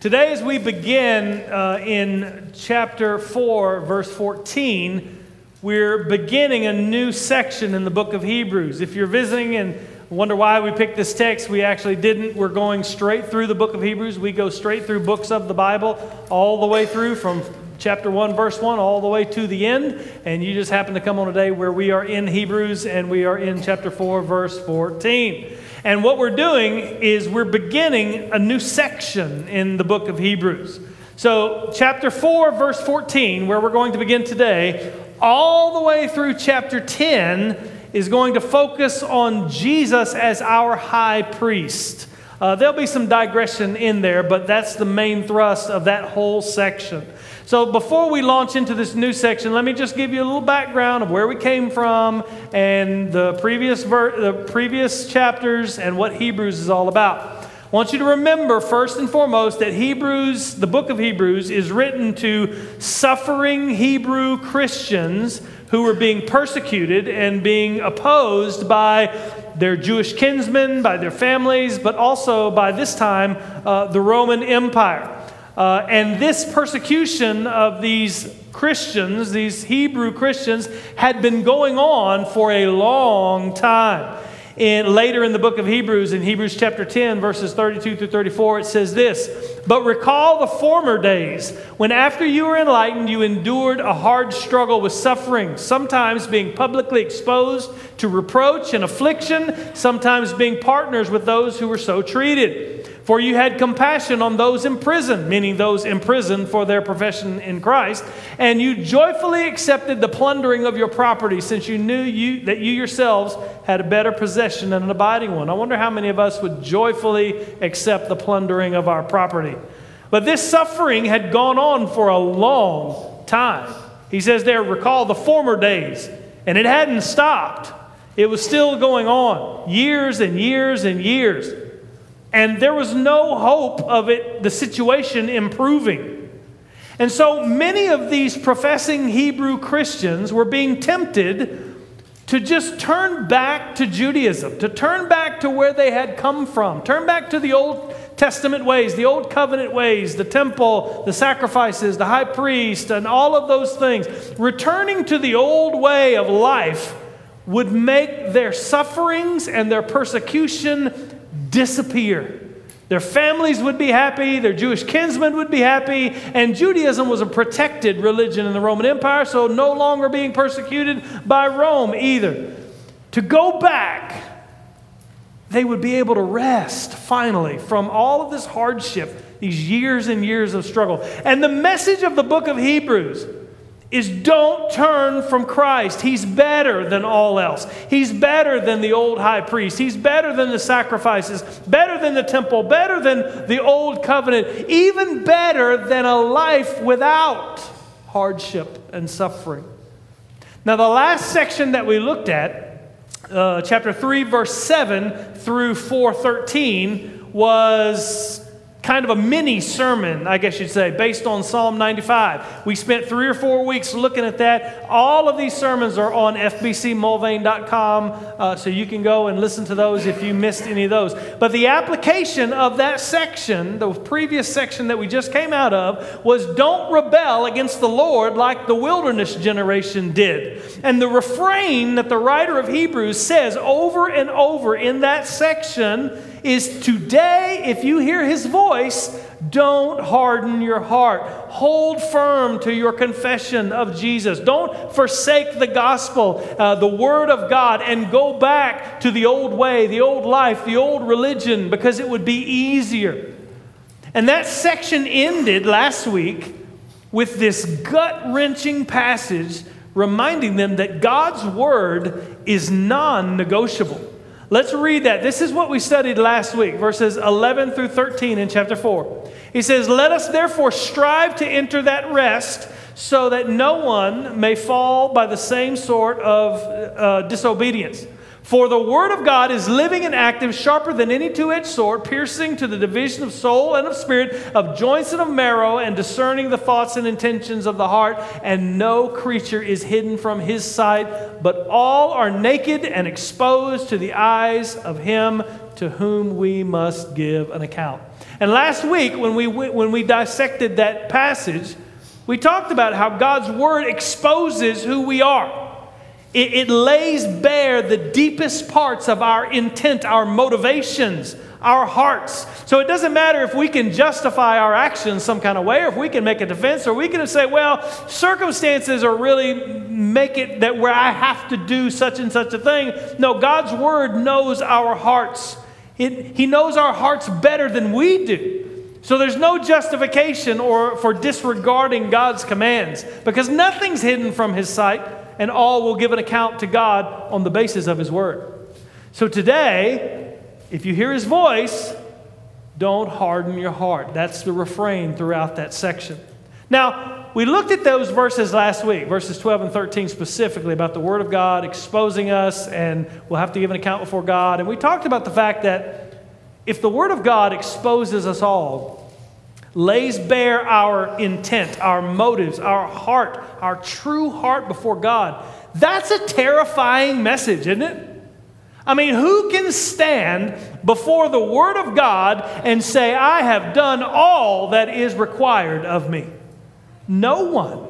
Today, as we begin uh, in chapter 4, verse 14, we're beginning a new section in the book of Hebrews. If you're visiting and wonder why we picked this text, we actually didn't. We're going straight through the book of Hebrews. We go straight through books of the Bible, all the way through from chapter 1, verse 1, all the way to the end. And you just happen to come on a day where we are in Hebrews and we are in chapter 4, verse 14. And what we're doing is we're beginning a new section in the book of Hebrews. So, chapter 4, verse 14, where we're going to begin today, all the way through chapter 10, is going to focus on Jesus as our high priest. Uh, there'll be some digression in there, but that's the main thrust of that whole section. So, before we launch into this new section, let me just give you a little background of where we came from and the previous, ver- the previous chapters and what Hebrews is all about. I want you to remember, first and foremost, that Hebrews, the book of Hebrews, is written to suffering Hebrew Christians who were being persecuted and being opposed by their Jewish kinsmen, by their families, but also by this time uh, the Roman Empire. Uh, and this persecution of these Christians, these Hebrew Christians, had been going on for a long time. In, later in the book of Hebrews, in Hebrews chapter 10, verses 32 through 34, it says this But recall the former days when, after you were enlightened, you endured a hard struggle with suffering, sometimes being publicly exposed to reproach and affliction, sometimes being partners with those who were so treated. For you had compassion on those in prison, meaning those imprisoned for their profession in Christ, and you joyfully accepted the plundering of your property, since you knew you, that you yourselves had a better possession and an abiding one. I wonder how many of us would joyfully accept the plundering of our property. But this suffering had gone on for a long time. He says there, recall the former days, and it hadn't stopped. It was still going on, years and years and years. And there was no hope of it, the situation improving. And so many of these professing Hebrew Christians were being tempted to just turn back to Judaism, to turn back to where they had come from, turn back to the Old Testament ways, the Old Covenant ways, the temple, the sacrifices, the high priest, and all of those things. Returning to the old way of life would make their sufferings and their persecution disappear. Their families would be happy, their Jewish kinsmen would be happy, and Judaism was a protected religion in the Roman Empire, so no longer being persecuted by Rome either. To go back, they would be able to rest finally from all of this hardship, these years and years of struggle. And the message of the book of Hebrews is don't turn from Christ. He's better than all else. He's better than the old high priest. He's better than the sacrifices, better than the temple, better than the old covenant, even better than a life without hardship and suffering. Now, the last section that we looked at, uh, chapter 3, verse 7 through 413, was kind of a mini sermon, I guess you'd say, based on Psalm 95. We spent three or four weeks looking at that. All of these sermons are on fbcmulvane.com, uh, so you can go and listen to those if you missed any of those. But the application of that section, the previous section that we just came out of, was don't rebel against the Lord like the wilderness generation did. And the refrain that the writer of Hebrews says over and over in that section is today, if you hear his voice, don't harden your heart. Hold firm to your confession of Jesus. Don't forsake the gospel, uh, the word of God, and go back to the old way, the old life, the old religion, because it would be easier. And that section ended last week with this gut wrenching passage reminding them that God's word is non negotiable. Let's read that. This is what we studied last week, verses 11 through 13 in chapter 4. He says, Let us therefore strive to enter that rest so that no one may fall by the same sort of uh, disobedience. For the word of God is living and active, sharper than any two edged sword, piercing to the division of soul and of spirit, of joints and of marrow, and discerning the thoughts and intentions of the heart. And no creature is hidden from his sight, but all are naked and exposed to the eyes of him to whom we must give an account. And last week, when we, when we dissected that passage, we talked about how God's Word exposes who we are. It, it lays bare the deepest parts of our intent, our motivations, our hearts. So it doesn't matter if we can justify our actions some kind of way, or if we can make a defense, or we can say, well, circumstances are really make it that where I have to do such and such a thing. No, God's word knows our hearts. It, he knows our hearts better than we do. So there's no justification or for disregarding God's commands because nothing's hidden from his sight and all will give an account to God on the basis of his word. So today, if you hear his voice, don't harden your heart. That's the refrain throughout that section. Now, we looked at those verses last week, verses 12 and 13 specifically, about the Word of God exposing us, and we'll have to give an account before God. And we talked about the fact that if the Word of God exposes us all, lays bare our intent, our motives, our heart, our true heart before God, that's a terrifying message, isn't it? I mean, who can stand before the Word of God and say, I have done all that is required of me? No one.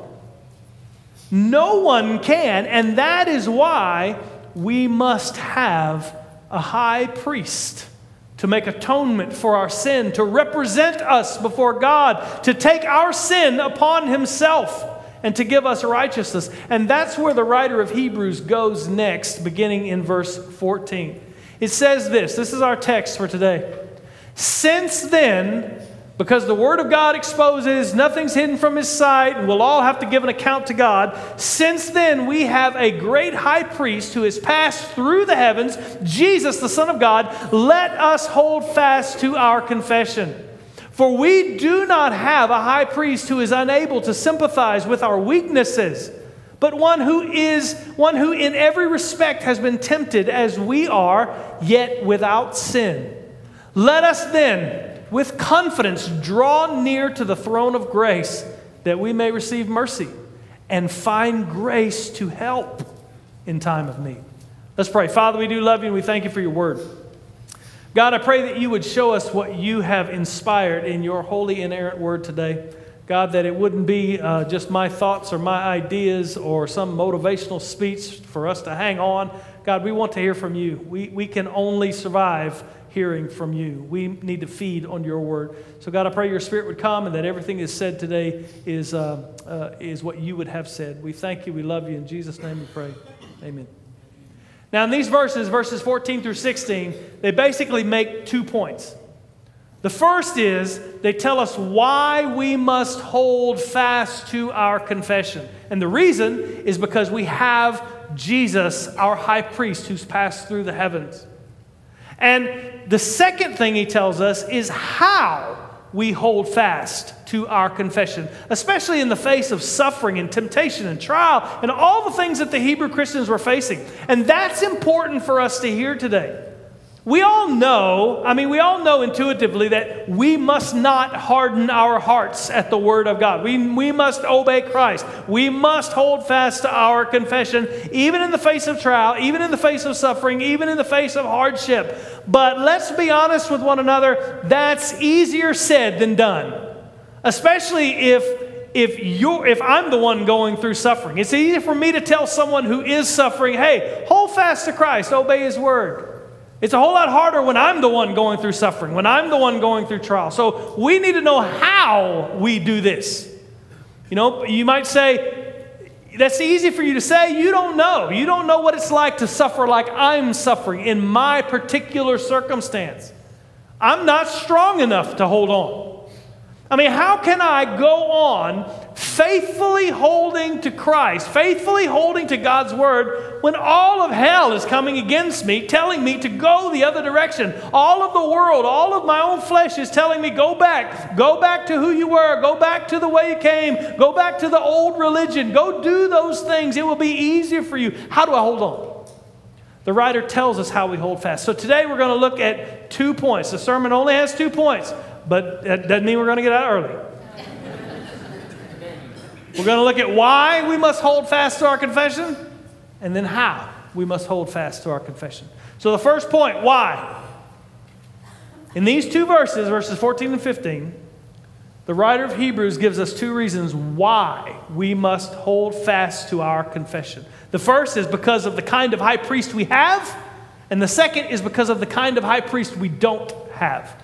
No one can, and that is why we must have a high priest to make atonement for our sin, to represent us before God, to take our sin upon himself and to give us righteousness. And that's where the writer of Hebrews goes next, beginning in verse 14. It says this this is our text for today. Since then, because the Word of God exposes nothing's hidden from His sight, and we'll all have to give an account to God. Since then, we have a great high priest who has passed through the heavens, Jesus, the Son of God. Let us hold fast to our confession. For we do not have a high priest who is unable to sympathize with our weaknesses, but one who is one who in every respect has been tempted as we are, yet without sin. Let us then with confidence draw near to the throne of grace that we may receive mercy and find grace to help in time of need. Let's pray. Father, we do love you and we thank you for your word. God, I pray that you would show us what you have inspired in your holy, inerrant word today. God, that it wouldn't be uh, just my thoughts or my ideas or some motivational speech for us to hang on. God, we want to hear from you. We, we can only survive hearing from you. We need to feed on your word. So, God, I pray your spirit would come and that everything is said today is, uh, uh, is what you would have said. We thank you. We love you. In Jesus' name we pray. Amen. Now, in these verses, verses 14 through 16, they basically make two points. The first is they tell us why we must hold fast to our confession. And the reason is because we have Jesus, our high priest, who's passed through the heavens. And the second thing he tells us is how we hold fast to our confession, especially in the face of suffering and temptation and trial and all the things that the Hebrew Christians were facing. And that's important for us to hear today. We all know, I mean, we all know intuitively that we must not harden our hearts at the Word of God. We, we must obey Christ. We must hold fast to our confession, even in the face of trial, even in the face of suffering, even in the face of hardship. But let's be honest with one another, that's easier said than done. Especially if if you're if I'm the one going through suffering. It's easy for me to tell someone who is suffering, hey, hold fast to Christ, obey his word. It's a whole lot harder when I'm the one going through suffering, when I'm the one going through trial. So we need to know how we do this. You know, you might say, that's easy for you to say. You don't know. You don't know what it's like to suffer like I'm suffering in my particular circumstance. I'm not strong enough to hold on. I mean, how can I go on faithfully holding to Christ, faithfully holding to God's word when all of hell is coming against me, telling me to go the other direction? All of the world, all of my own flesh is telling me, go back, go back to who you were, go back to the way you came, go back to the old religion, go do those things. It will be easier for you. How do I hold on? The writer tells us how we hold fast. So today we're going to look at two points. The sermon only has two points but that doesn't mean we're going to get out early. We're going to look at why we must hold fast to our confession and then how we must hold fast to our confession. So, the first point why? In these two verses, verses 14 and 15, the writer of Hebrews gives us two reasons why we must hold fast to our confession. The first is because of the kind of high priest we have, and the second is because of the kind of high priest we don't have.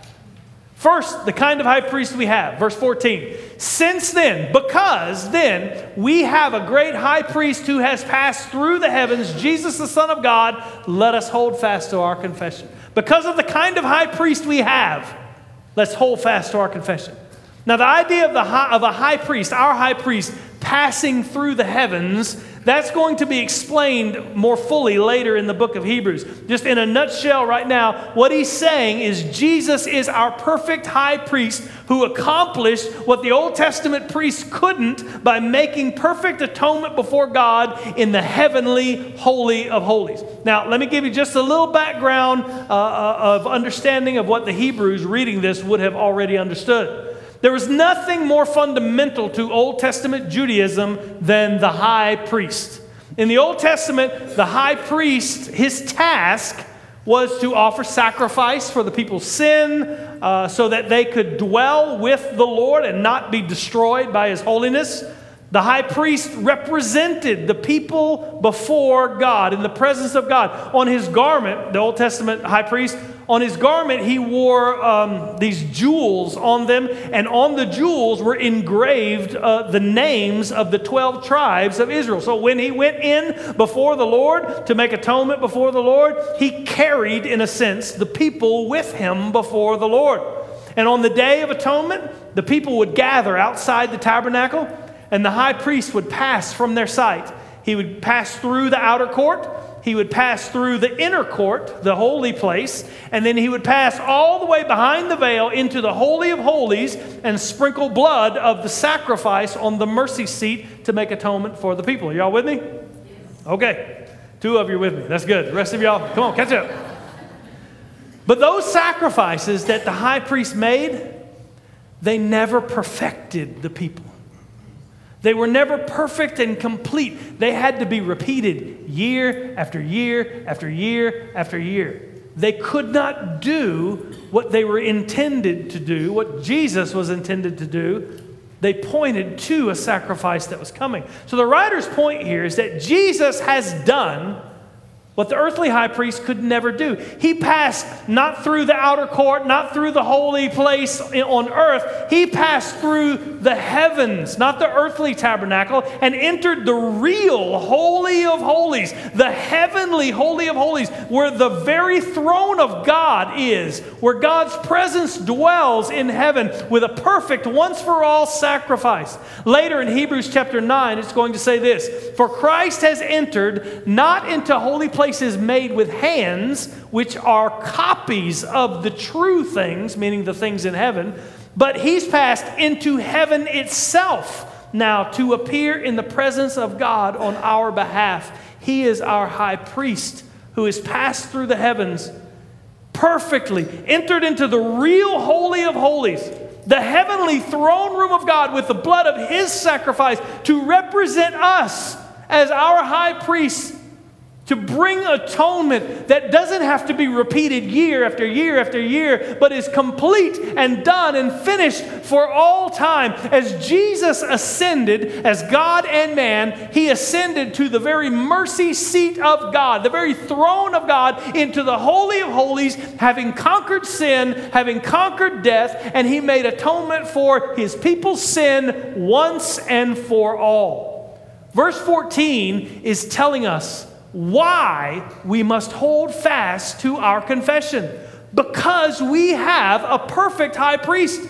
First, the kind of high priest we have. Verse 14. Since then, because then, we have a great high priest who has passed through the heavens, Jesus the Son of God, let us hold fast to our confession. Because of the kind of high priest we have, let's hold fast to our confession. Now, the idea of, the high, of a high priest, our high priest, passing through the heavens, that's going to be explained more fully later in the book of Hebrews. Just in a nutshell, right now, what he's saying is Jesus is our perfect high priest who accomplished what the Old Testament priests couldn't by making perfect atonement before God in the heavenly holy of holies. Now, let me give you just a little background uh, uh of understanding of what the Hebrews reading this would have already understood. There was nothing more fundamental to Old Testament Judaism than the high priest. In the Old Testament, the high priest, his task was to offer sacrifice for the people's sin uh, so that they could dwell with the Lord and not be destroyed by his holiness. The high priest represented the people before God, in the presence of God. On his garment, the Old Testament high priest on his garment, he wore um, these jewels on them, and on the jewels were engraved uh, the names of the 12 tribes of Israel. So when he went in before the Lord to make atonement before the Lord, he carried, in a sense, the people with him before the Lord. And on the day of atonement, the people would gather outside the tabernacle, and the high priest would pass from their sight. He would pass through the outer court he would pass through the inner court, the holy place, and then he would pass all the way behind the veil into the Holy of Holies and sprinkle blood of the sacrifice on the mercy seat to make atonement for the people. Are y'all with me? Okay. Two of you with me. That's good. The rest of y'all, come on, catch up. But those sacrifices that the high priest made, they never perfected the people. They were never perfect and complete. They had to be repeated year after year after year after year. They could not do what they were intended to do, what Jesus was intended to do. They pointed to a sacrifice that was coming. So the writer's point here is that Jesus has done what the earthly high priest could never do. He passed not through the outer court, not through the holy place on earth. He passed through the heavens, not the earthly tabernacle, and entered the real Holy of Holies, the heavenly Holy of Holies, where the very throne of God is, where God's presence dwells in heaven with a perfect, once for all sacrifice. Later in Hebrews chapter 9, it's going to say this For Christ has entered not into holy places places made with hands, which are copies of the true things, meaning the things in heaven, but he's passed into heaven itself now to appear in the presence of God on our behalf. He is our high priest who has passed through the heavens perfectly, entered into the real Holy of Holies, the heavenly throne room of God with the blood of his sacrifice to represent us as our high priest to bring atonement that doesn't have to be repeated year after year after year, but is complete and done and finished for all time. As Jesus ascended as God and man, he ascended to the very mercy seat of God, the very throne of God, into the Holy of Holies, having conquered sin, having conquered death, and he made atonement for his people's sin once and for all. Verse 14 is telling us why we must hold fast to our confession. Because we have a perfect high priest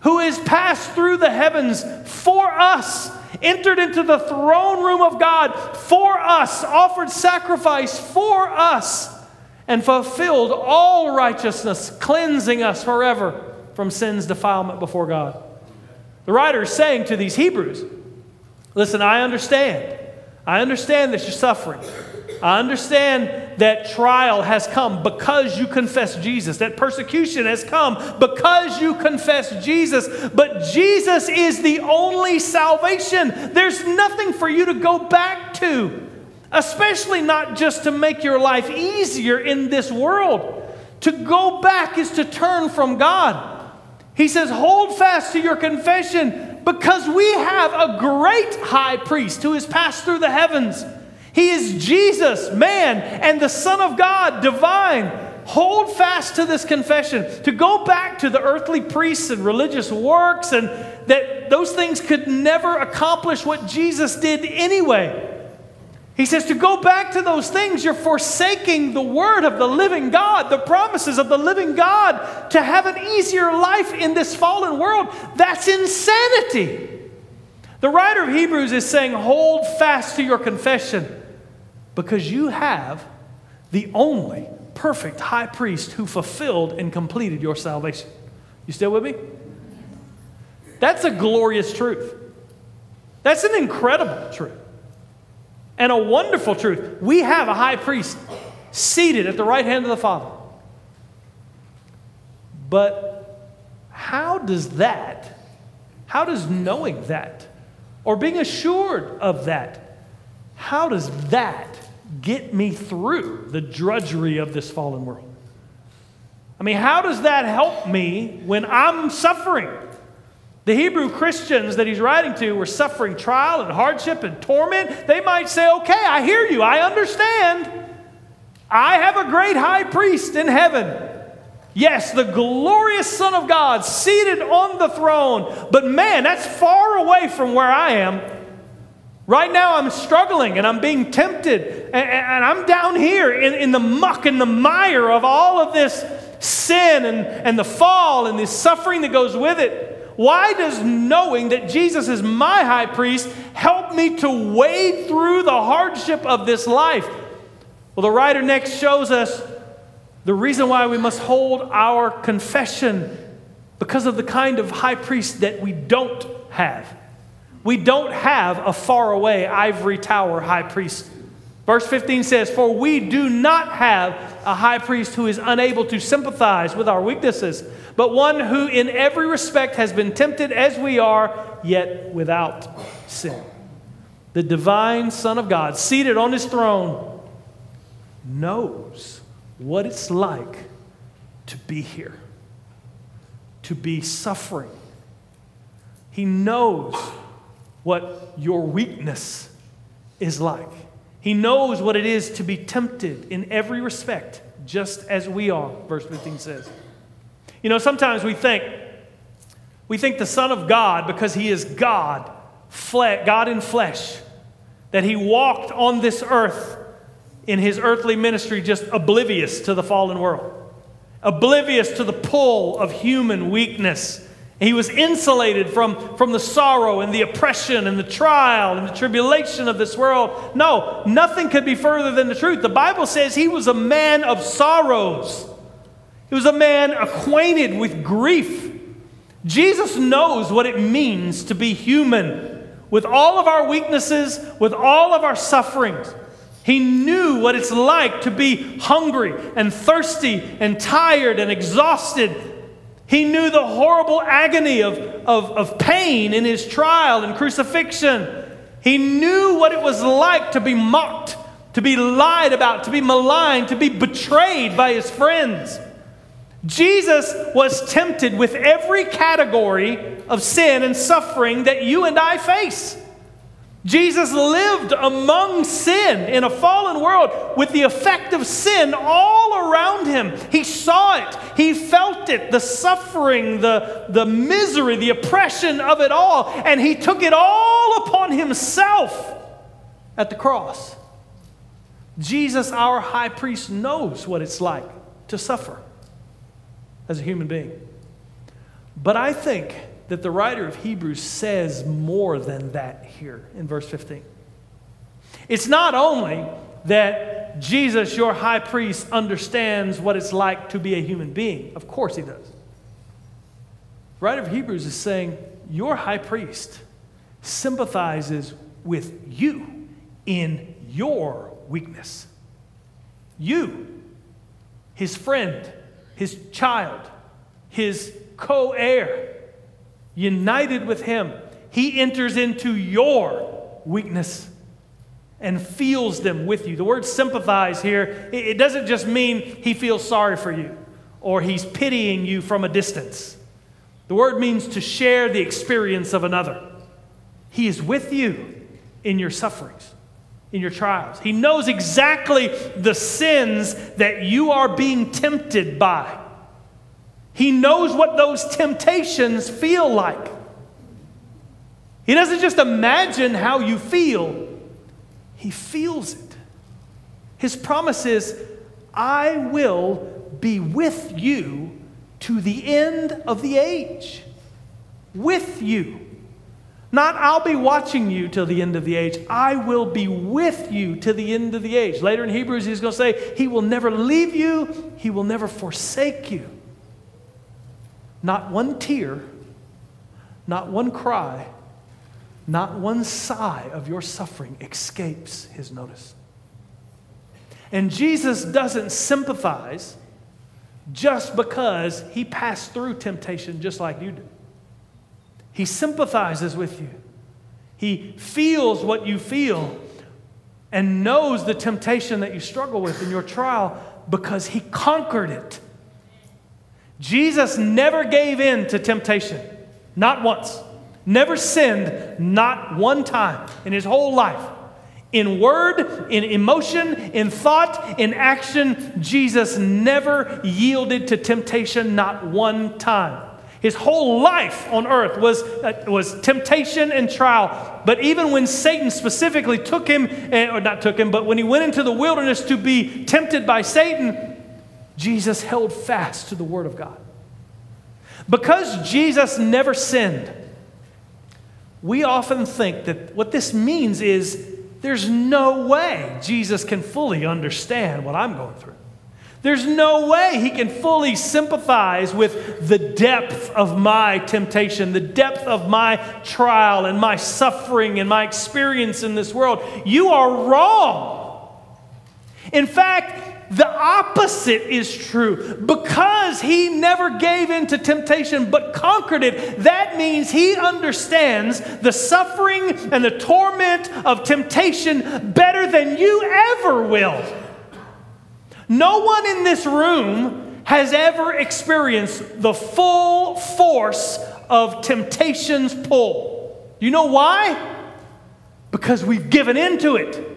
who has passed through the heavens for us, entered into the throne room of God for us, offered sacrifice for us, and fulfilled all righteousness, cleansing us forever from sin's defilement before God. The writer is saying to these Hebrews, Listen, I understand. I understand that you're suffering. I understand that trial has come because you confess Jesus, that persecution has come because you confess Jesus. But Jesus is the only salvation. There's nothing for you to go back to, especially not just to make your life easier in this world. To go back is to turn from God. He says, Hold fast to your confession because we have a great high priest who has passed through the heavens. He is Jesus, man, and the Son of God, divine. Hold fast to this confession. To go back to the earthly priests and religious works, and that those things could never accomplish what Jesus did anyway. He says to go back to those things, you're forsaking the word of the living God, the promises of the living God to have an easier life in this fallen world. That's insanity. The writer of Hebrews is saying, hold fast to your confession because you have the only perfect high priest who fulfilled and completed your salvation. You still with me? That's a glorious truth. That's an incredible truth and a wonderful truth. We have a high priest seated at the right hand of the Father. But how does that, how does knowing that, or being assured of that, how does that get me through the drudgery of this fallen world? I mean, how does that help me when I'm suffering? The Hebrew Christians that he's writing to were suffering trial and hardship and torment. They might say, Okay, I hear you, I understand. I have a great high priest in heaven. Yes, the glorious Son of God seated on the throne. But man, that's far away from where I am. Right now, I'm struggling and I'm being tempted, and, and I'm down here in, in the muck and the mire of all of this sin and, and the fall and the suffering that goes with it. Why does knowing that Jesus is my high priest help me to wade through the hardship of this life? Well, the writer next shows us the reason why we must hold our confession because of the kind of high priest that we don't have. We don't have a faraway ivory tower high priest. Verse 15 says, For we do not have a high priest who is unable to sympathize with our weaknesses but one who in every respect has been tempted as we are, yet without sin. The divine Son of God, seated on his throne, knows what it's like to be here, to be suffering. He knows what your weakness is like. He knows what it is to be tempted in every respect, just as we are, verse 15 says. You know, sometimes we think, we think the Son of God, because he is God, God in flesh, that he walked on this earth in his earthly ministry just oblivious to the fallen world, oblivious to the pull of human weakness. He was insulated from, from the sorrow and the oppression and the trial and the tribulation of this world. No, nothing could be further than the truth. The Bible says he was a man of sorrows. He was a man acquainted with grief. Jesus knows what it means to be human with all of our weaknesses, with all of our sufferings. He knew what it's like to be hungry and thirsty and tired and exhausted. He knew the horrible agony of, of, of pain in his trial and crucifixion. He knew what it was like to be mocked, to be lied about, to be maligned, to be betrayed by his friends. Jesus was tempted with every category of sin and suffering that you and I face. Jesus lived among sin in a fallen world with the effect of sin all around him. He saw it, he felt it, the suffering, the, the misery, the oppression of it all, and he took it all upon himself at the cross. Jesus, our high priest, knows what it's like to suffer as a human being. But I think that the writer of Hebrews says more than that here in verse 15. It's not only that Jesus, your high priest, understands what it's like to be a human being. Of course he does. The writer of Hebrews is saying, Your high priest sympathizes with you in your weakness. You, his friend, his child, his co heir, united with him, he enters into your weakness and feels them with you. The word sympathize here, it doesn't just mean he feels sorry for you. or he's pitying you from a distance. The word means to share the experience of another. He is with you in your sufferings, in your trials. He knows exactly the sins that you are being tempted by. He knows what those temptations feel like. He doesn't just imagine how you feel, he feels it. His promise is, I will be with you to the end of the age. With you. Not, I'll be watching you till the end of the age. I will be with you to the end of the age. Later in Hebrews, he's going to say, He will never leave you, He will never forsake you. Not one tear, not one cry, not one sigh of your suffering escapes His notice. And Jesus doesn't sympathize just because he passed through temptation just like you did. He sympathizes with you. He feels what you feel and knows the temptation that you struggle with in your trial because he conquered it. Jesus never gave in to temptation, not once. Never sinned, not one time in his whole life. In word, in emotion, in thought, in action, Jesus never yielded to temptation, not one time. His whole life on earth was, uh, was temptation and trial. But even when Satan specifically took him, uh, or not took him, but when he went into the wilderness to be tempted by Satan, Jesus held fast to the Word of God. Because Jesus never sinned, we often think that what this means is there's no way Jesus can fully understand what I'm going through. There's no way he can fully sympathize with the depth of my temptation, the depth of my trial and my suffering and my experience in this world. You are wrong. In fact, the opposite is true. Because he never gave in to temptation but conquered it, that means he understands the suffering and the torment of temptation better than you ever will. No one in this room has ever experienced the full force of temptation's pull. You know why? Because we've given into it.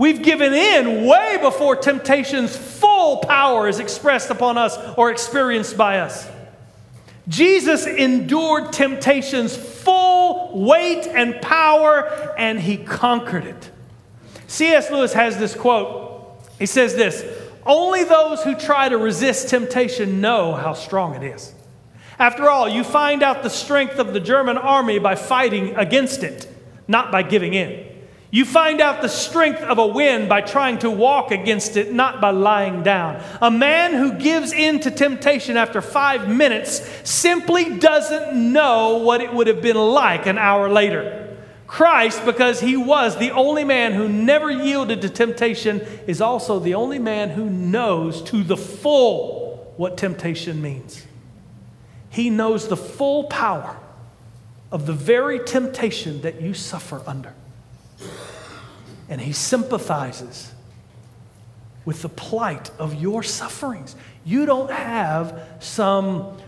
We've given in way before temptation's full power is expressed upon us or experienced by us. Jesus endured temptation's full weight and power, and he conquered it. C.S. Lewis has this quote. He says this Only those who try to resist temptation know how strong it is. After all, you find out the strength of the German army by fighting against it, not by giving in. You find out the strength of a wind by trying to walk against it, not by lying down. A man who gives in to temptation after five minutes simply doesn't know what it would have been like an hour later. Christ, because he was the only man who never yielded to temptation, is also the only man who knows to the full what temptation means. He knows the full power of the very temptation that you suffer under and he sympathizes with the plight of your sufferings. You don't have some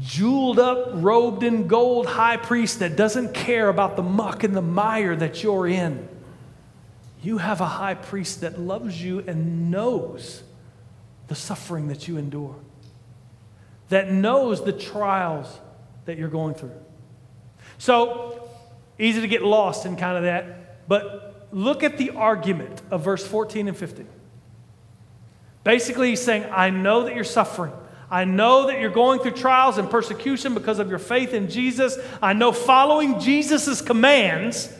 jeweled up, robed in gold high priest that doesn't care about the muck and the mire that you're in. You have a high priest that loves you and knows the suffering that you endure, that knows the trials that you're going through. So, easy to get lost in kind of that, but look at the argument of verse 14 and 15. Basically, he's saying, I know that you're suffering. I know that you're going through trials and persecution because of your faith in Jesus. I know following Jesus' commands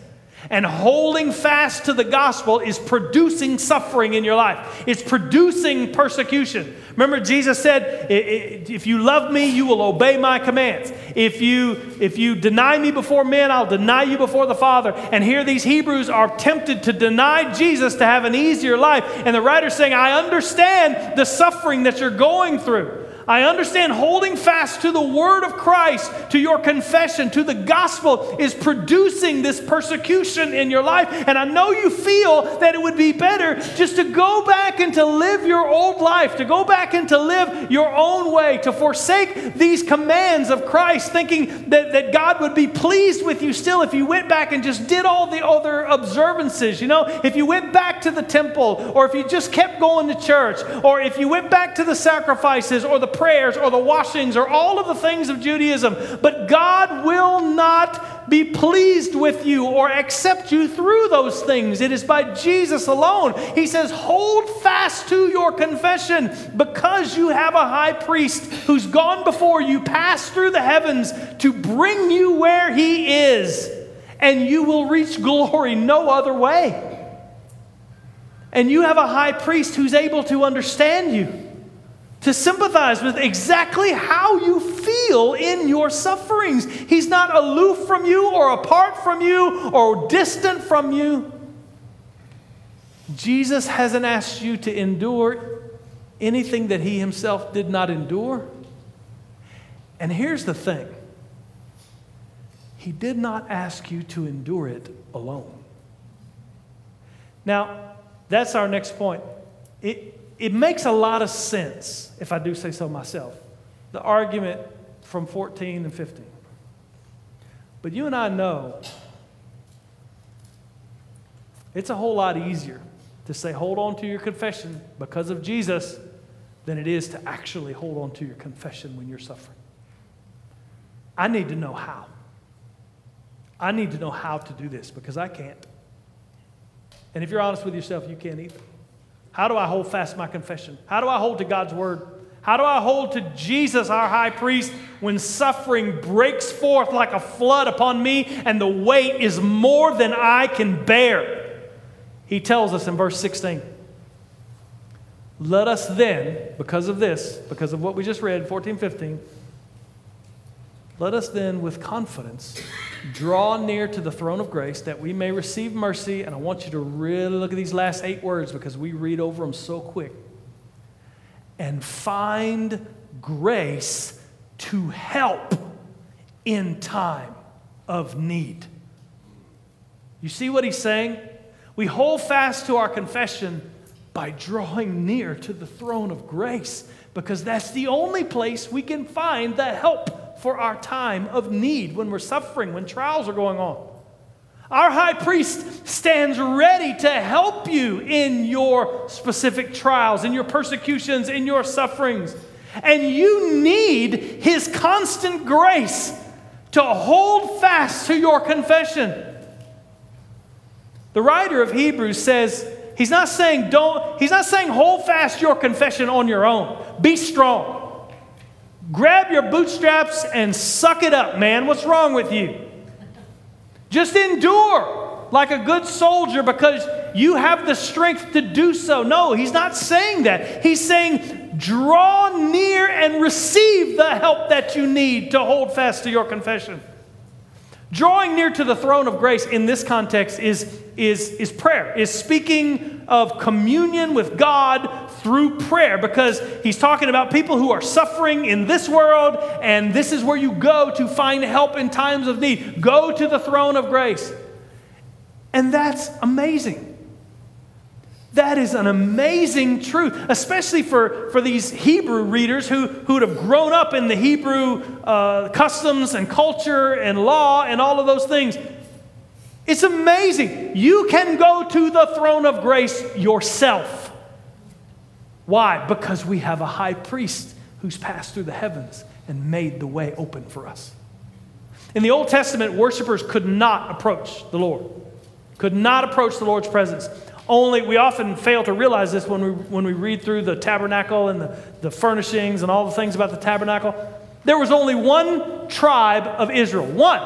and holding fast to the gospel is producing suffering in your life, it's producing persecution. Remember, Jesus said, If you love me, you will obey my commands. If you, if you deny me before men, I'll deny you before the Father. And here these Hebrews are tempted to deny Jesus to have an easier life. And the writer's saying, I understand the suffering that you're going through. I understand holding fast to the word of Christ, to your confession, to the gospel is producing this persecution in your life. And I know you feel that it would be better just to go back and to live your old life, to go back and to live your own way, to forsake these commands of Christ, thinking that, that God would be pleased with you still if you went back and just did all the other observances. You know, if you went back to the temple, or if you just kept going to church, or if you went back to the sacrifices or the prayers or the washings or all of the things of Judaism. But God will not be pleased with you or accept you through those things. It is by Jesus alone. He says, Hold fast to your confession because you have a high priest who's gone before you, passed through the heavens to bring you where he is, and you will reach glory no other way. And you have a high priest who's able to understand you to sympathize with exactly how you feel in your sufferings. He's not aloof from you or apart from you or distant from you. Jesus hasn't asked you to endure anything that he himself did not endure. And here's the thing He did not ask you to endure it alone. Now, that's our next point. It, it makes a lot of sense, if I do say so myself, the argument from 14 and 15. But you and I know it's a whole lot easier to say, hold on to your confession because of Jesus than it is to actually hold on to your confession when you're suffering. I need to know how. I need to know how to do this because I can't. And if you're honest with yourself, you can't either. How do I hold fast my confession? How do I hold to God's word? How do I hold to Jesus, our high priest, when suffering breaks forth like a flood upon me and the weight is more than I can bear? He tells us in verse 16 Let us then, because of this, because of what we just read, 14, 15, let us then with confidence draw near to the throne of grace that we may receive mercy. And I want you to really look at these last eight words because we read over them so quick. And find grace to help in time of need. You see what he's saying? We hold fast to our confession by drawing near to the throne of grace because that's the only place we can find the help for our time of need when we're suffering, when trials are going on. Our high priest stands ready to help you in your specific trials, in your persecutions, in your sufferings. And you need his constant grace to hold fast to your confession. The writer of Hebrews says, he's not saying don't, he's not saying hold fast your confession on your own. Be strong. Grab your bootstraps and suck it up, man. What's wrong with you? Just endure like a good soldier because you have the strength to do so. No, he's not saying that. He's saying, draw near and receive the help that you need to hold fast to your confession. Drawing near to the throne of grace in this context is, is, is prayer, is speaking of communion with God through prayer because he's talking about people who are suffering in this world, and this is where you go to find help in times of need. Go to the throne of grace. And that's amazing. That is an amazing truth, especially for, for these Hebrew readers who, who would have grown up in the Hebrew uh, customs and culture and law and all of those things. It's amazing. You can go to the throne of grace yourself. Why? Because we have a high priest who's passed through the heavens and made the way open for us. In the Old Testament, worshipers could not approach the Lord, could not approach the Lord's presence only, we often fail to realize this when we, when we read through the tabernacle and the, the furnishings and all the things about the tabernacle. There was only one tribe of Israel, one,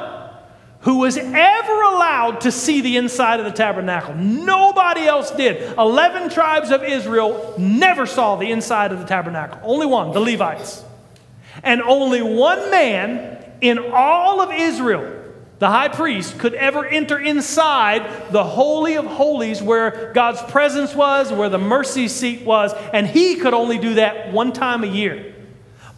who was ever allowed to see the inside of the tabernacle. Nobody else did. Eleven tribes of Israel never saw the inside of the tabernacle. Only one, the Levites. And only one man in all of Israel the high priest could ever enter inside the Holy of Holies where God's presence was, where the mercy seat was, and he could only do that one time a year.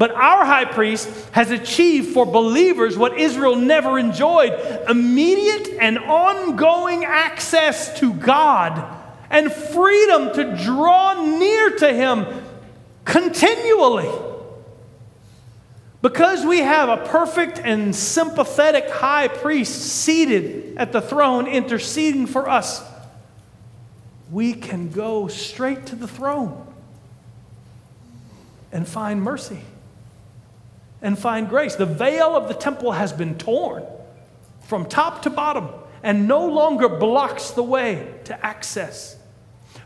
But our high priest has achieved for believers what Israel never enjoyed immediate and ongoing access to God and freedom to draw near to Him continually. Because we have a perfect and sympathetic high priest seated at the throne interceding for us, we can go straight to the throne and find mercy and find grace. The veil of the temple has been torn from top to bottom and no longer blocks the way to access.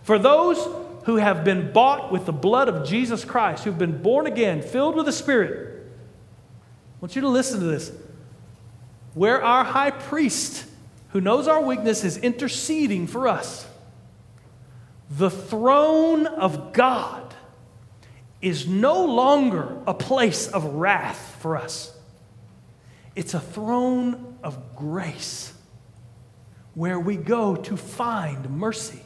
For those who have been bought with the blood of Jesus Christ, who've been born again, filled with the Spirit, I want you to listen to this. Where our high priest, who knows our weakness, is interceding for us, the throne of God is no longer a place of wrath for us. It's a throne of grace where we go to find mercy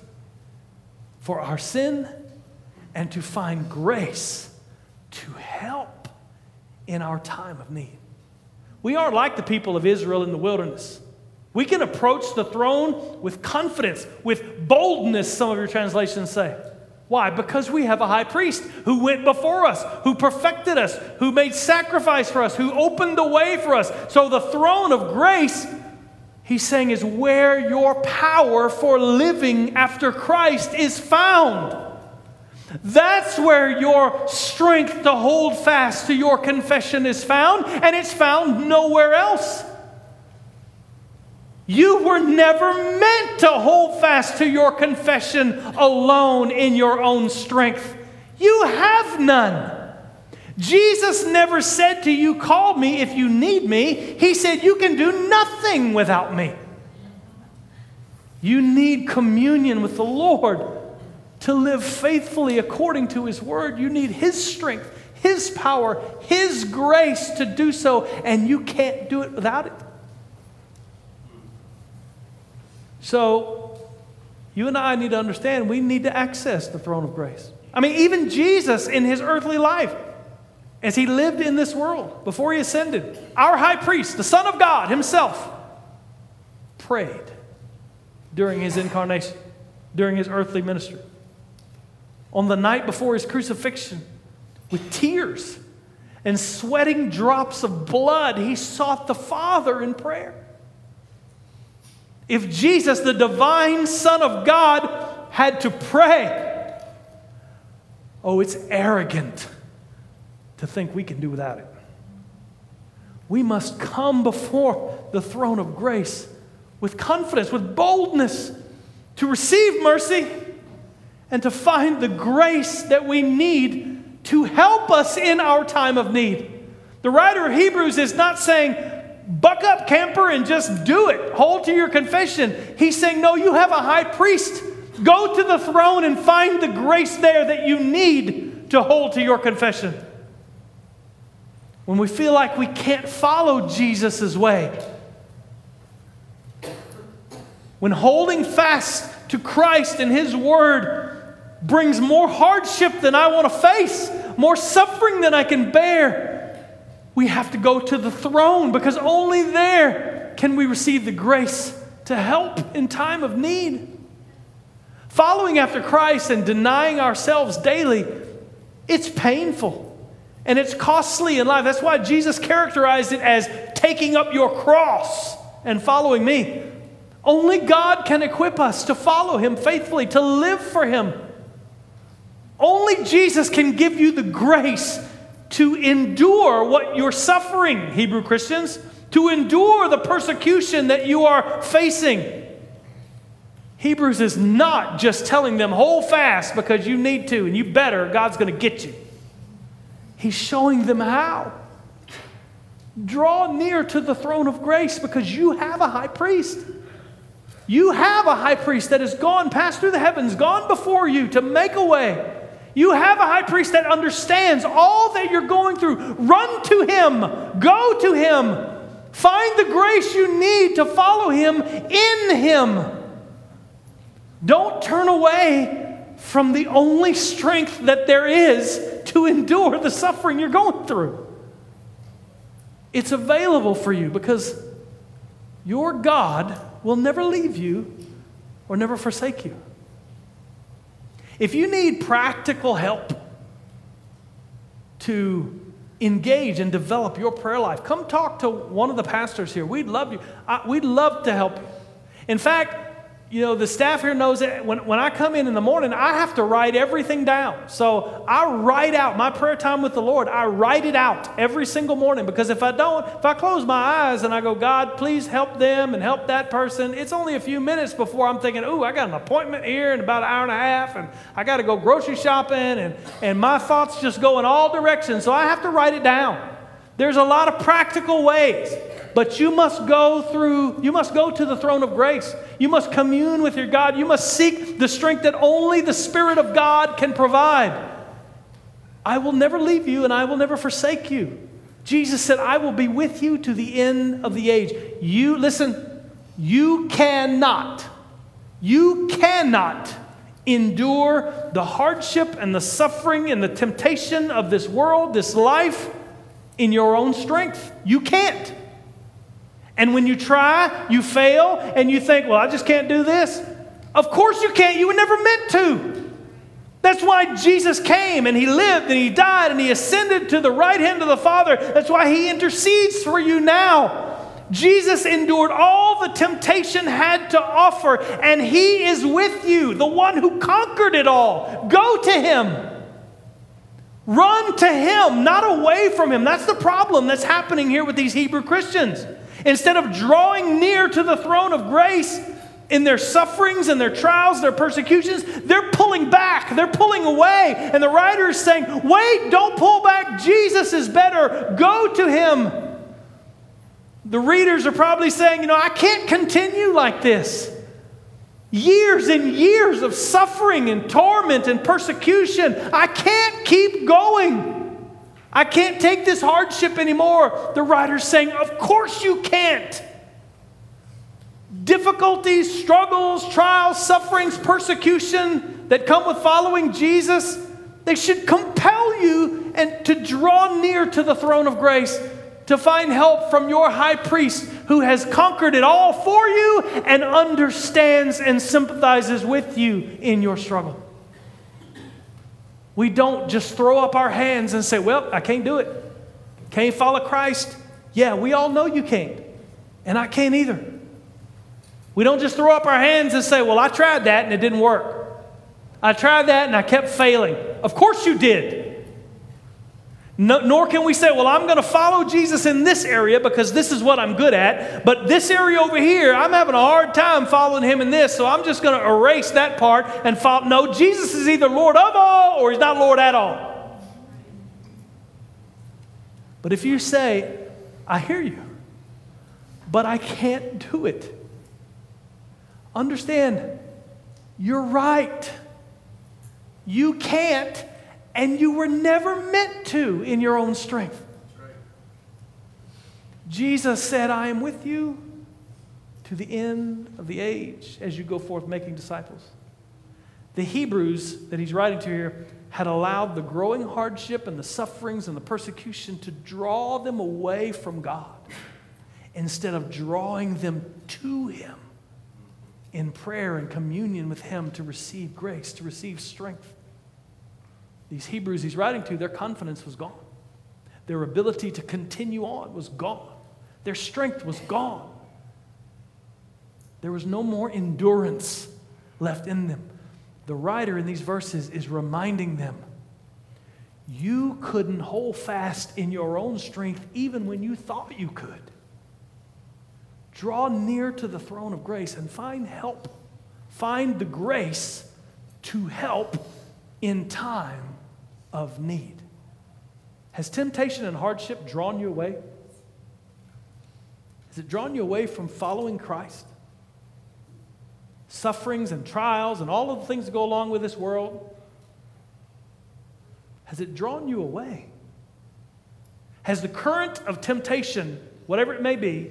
for our sin and to find grace to help in our time of need. We aren't like the people of Israel in the wilderness. We can approach the throne with confidence, with boldness, some of your translations say. Why? Because we have a high priest who went before us, who perfected us, who made sacrifice for us, who opened the way for us. So the throne of grace, he's saying, is where your power for living after Christ is found. That's where your strength to hold fast to your confession is found, and it's found nowhere else. You were never meant to hold fast to your confession alone in your own strength. You have none. Jesus never said to you, Call me if you need me. He said, You can do nothing without me. You need communion with the Lord to live faithfully according to His word. You need His strength, His power, His grace to do so, and you can't do it without it. So, you and I need to understand we need to access the throne of grace. I mean, even Jesus in his earthly life, as he lived in this world before he ascended, our high priest, the Son of God himself, prayed during his incarnation, during his earthly ministry. On the night before his crucifixion, with tears and sweating drops of blood, he sought the Father in prayer. If Jesus, the divine Son of God, had to pray, oh, it's arrogant to think we can do without it. We must come before the throne of grace with confidence, with boldness, to receive mercy and to find the grace that we need to help us in our time of need. The writer of Hebrews is not saying, buck up, camper, and just do it. Hold to your confession. He's saying, No, you have a high priest. Go to the throne and find the grace there that you need to hold to your confession. When we feel like we can't follow Jesus' way, when holding fast to Christ and His Word brings more hardship than I want to face, more suffering than I can bear, we have to go to the throne because only there can we receive the grace to help in time of need. Following after Christ and denying ourselves daily, it's painful and it's costly in life. That's why Jesus characterized it as taking up your cross and following me. Only God can equip us to follow Him faithfully, to live for Him. Only Jesus can give you the grace to endure what you're suffering, Hebrew Christians, to endure the persecution that you are facing. Hebrews is not just telling them, hold fast because you need to and you better, God's going to get you. He's showing them how. Draw near to the throne of grace because you have a high priest. You have a high priest that has gone past through the heavens, gone before you to make a way you have a high priest that understands all that you're going through. Run to him, go to him, find the grace you need to follow him in him. Don't turn away from the only strength that there is to endure the suffering you're going through. It's available for you because your God will never leave you or never forsake you. If you need practical help to engage and develop your prayer life, come talk to one of the pastors here. We'd love you. I, we'd love to help you. In fact, you know, the staff here knows that when, when I come in in the morning, I have to write everything down. So I write out my prayer time with the Lord. I write it out every single morning because if I don't, if I close my eyes and I go, God, please help them and help that person, it's only a few minutes before I'm thinking, ooh, I got an appointment here in about an hour and a half and I got to go grocery shopping and, and my thoughts just go in all directions. So I have to write it down. There's a lot of practical ways. But you must go through, you must go to the throne of grace. You must commune with your God. You must seek the strength that only the Spirit of God can provide. I will never leave you and I will never forsake you. Jesus said, I will be with you to the end of the age. You, listen, you cannot, you cannot endure the hardship and the suffering and the temptation of this world, this life, in your own strength. You can't. And when you try, you fail, and you think, well, I just can't do this. Of course you can't. You were never meant to. That's why Jesus came and he lived and he died and he ascended to the right hand of the Father. That's why he intercedes for you now. Jesus endured all the temptation had to offer, and he is with you, the one who conquered it all. Go to him. Run to him, not away from him. That's the problem that's happening here with these Hebrew Christians. Instead of drawing near to the throne of grace in their sufferings and their trials, their persecutions, they're pulling back, they're pulling away. And the writer is saying, Wait, don't pull back. Jesus is better. Go to him. The readers are probably saying, You know, I can't continue like this. Years and years of suffering and torment and persecution. I can't keep going. I can't take this hardship anymore. The writer's saying, Of course you can't. Difficulties, struggles, trials, sufferings, persecution that come with following Jesus, they should compel you and to draw near to the throne of grace to find help from your high priest who has conquered it all for you and understands and sympathizes with you in your struggle. We don't just throw up our hands and say, Well, I can't do it. Can't follow Christ. Yeah, we all know you can't. And I can't either. We don't just throw up our hands and say, Well, I tried that and it didn't work. I tried that and I kept failing. Of course you did. No, nor can we say, well, I'm going to follow Jesus in this area because this is what I'm good at. But this area over here, I'm having a hard time following him in this. So I'm just going to erase that part and follow. No, Jesus is either Lord of all or he's not Lord at all. But if you say, I hear you, but I can't do it, understand, you're right. You can't and you were never meant to in your own strength. Jesus said, I am with you to the end of the age as you go forth making disciples. The Hebrews that he's writing to here had allowed the growing hardship and the sufferings and the persecution to draw them away from God instead of drawing them to Him in prayer and communion with Him to receive grace, to receive strength these Hebrews he's writing to, their confidence was gone. Their ability to continue on was gone. Their strength was gone. There was no more endurance left in them. The writer in these verses is reminding them you couldn't hold fast in your own strength even when you thought you could. Draw near to the throne of grace and find help. Find the grace to help in time of need. Has temptation and hardship drawn you away? Has it drawn you away from following Christ? Sufferings and trials and all of the things that go along with this world? Has it drawn you away? Has the current of temptation, whatever it may be,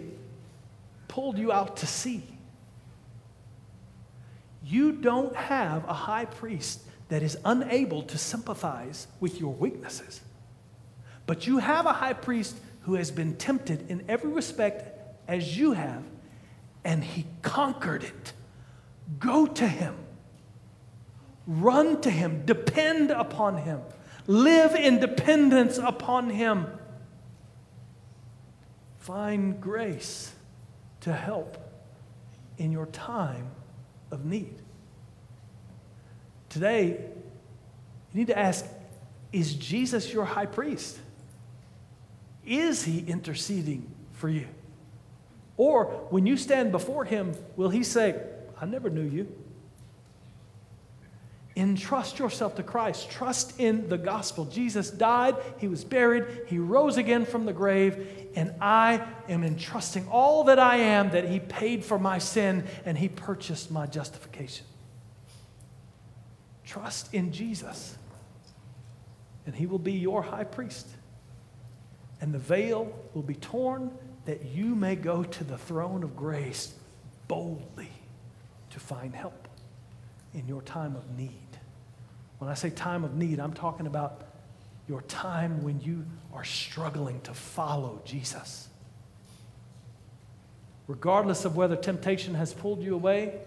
pulled you out to sea? You don't have a high priest that is unable to sympathize with your weaknesses. But you have a high priest who has been tempted in every respect as you have, and he conquered it. Go to him. Run to him. Depend upon him. Live in dependence upon him. Find grace to help in your time of need. Today, you need to ask Is Jesus your high priest? Is he interceding for you? Or when you stand before him, will he say, I never knew you? Entrust yourself to Christ. Trust in the gospel. Jesus died, he was buried, he rose again from the grave, and I am entrusting all that I am that he paid for my sin and he purchased my justification. Trust in Jesus, and he will be your high priest. And the veil will be torn that you may go to the throne of grace boldly to find help in your time of need. When I say time of need, I'm talking about your time when you are struggling to follow Jesus. Regardless of whether temptation has pulled you away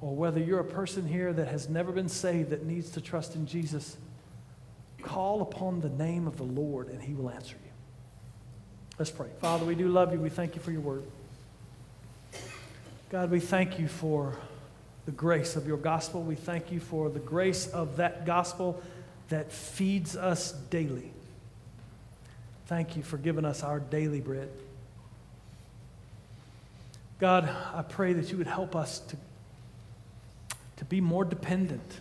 or whether you're a person here that has never been saved that needs to trust in Jesus, call upon the name of the Lord and he will answer you. Let's pray. Father, we do love you. We thank you for your word. God, we thank you for the grace of your gospel. We thank you for the grace of that gospel that feeds us daily. Thank you for giving us our daily bread. God, I pray that you would help us to, to be more dependent.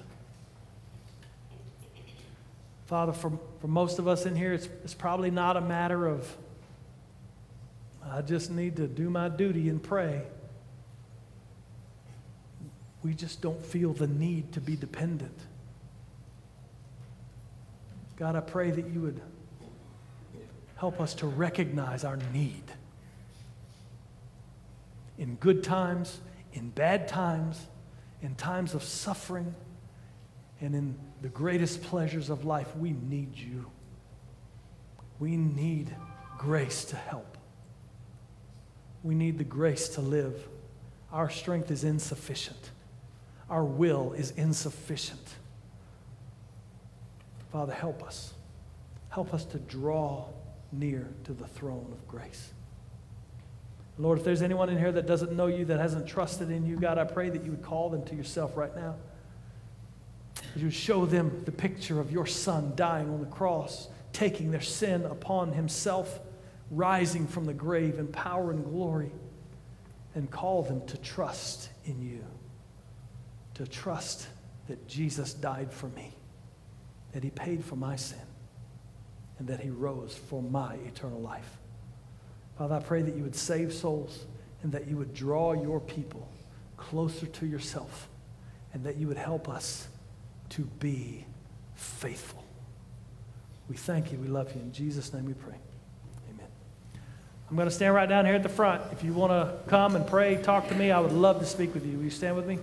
Father, for, for most of us in here, it's, it's probably not a matter of, I just need to do my duty and pray. We just don't feel the need to be dependent. God, I pray that you would help us to recognize our need. In good times, in bad times, in times of suffering, and in the greatest pleasures of life, we need you. We need grace to help. We need the grace to live. Our strength is insufficient our will is insufficient. Father, help us. Help us to draw near to the throne of grace. Lord, if there's anyone in here that doesn't know you, that hasn't trusted in you, God, I pray that you would call them to yourself right now. That you would show them the picture of your Son dying on the cross, taking their sin upon himself, rising from the grave in power and glory, and call them to trust in you to trust that Jesus died for me, that he paid for my sin, and that he rose for my eternal life. Father, I pray that you would save souls and that you would draw your people closer to yourself and that you would help us to be faithful. We thank you. We love you. In Jesus' name we pray. Amen. I'm going to stand right down here at the front. If you want to come and pray, talk to me, I would love to speak with you. Will you stand with me?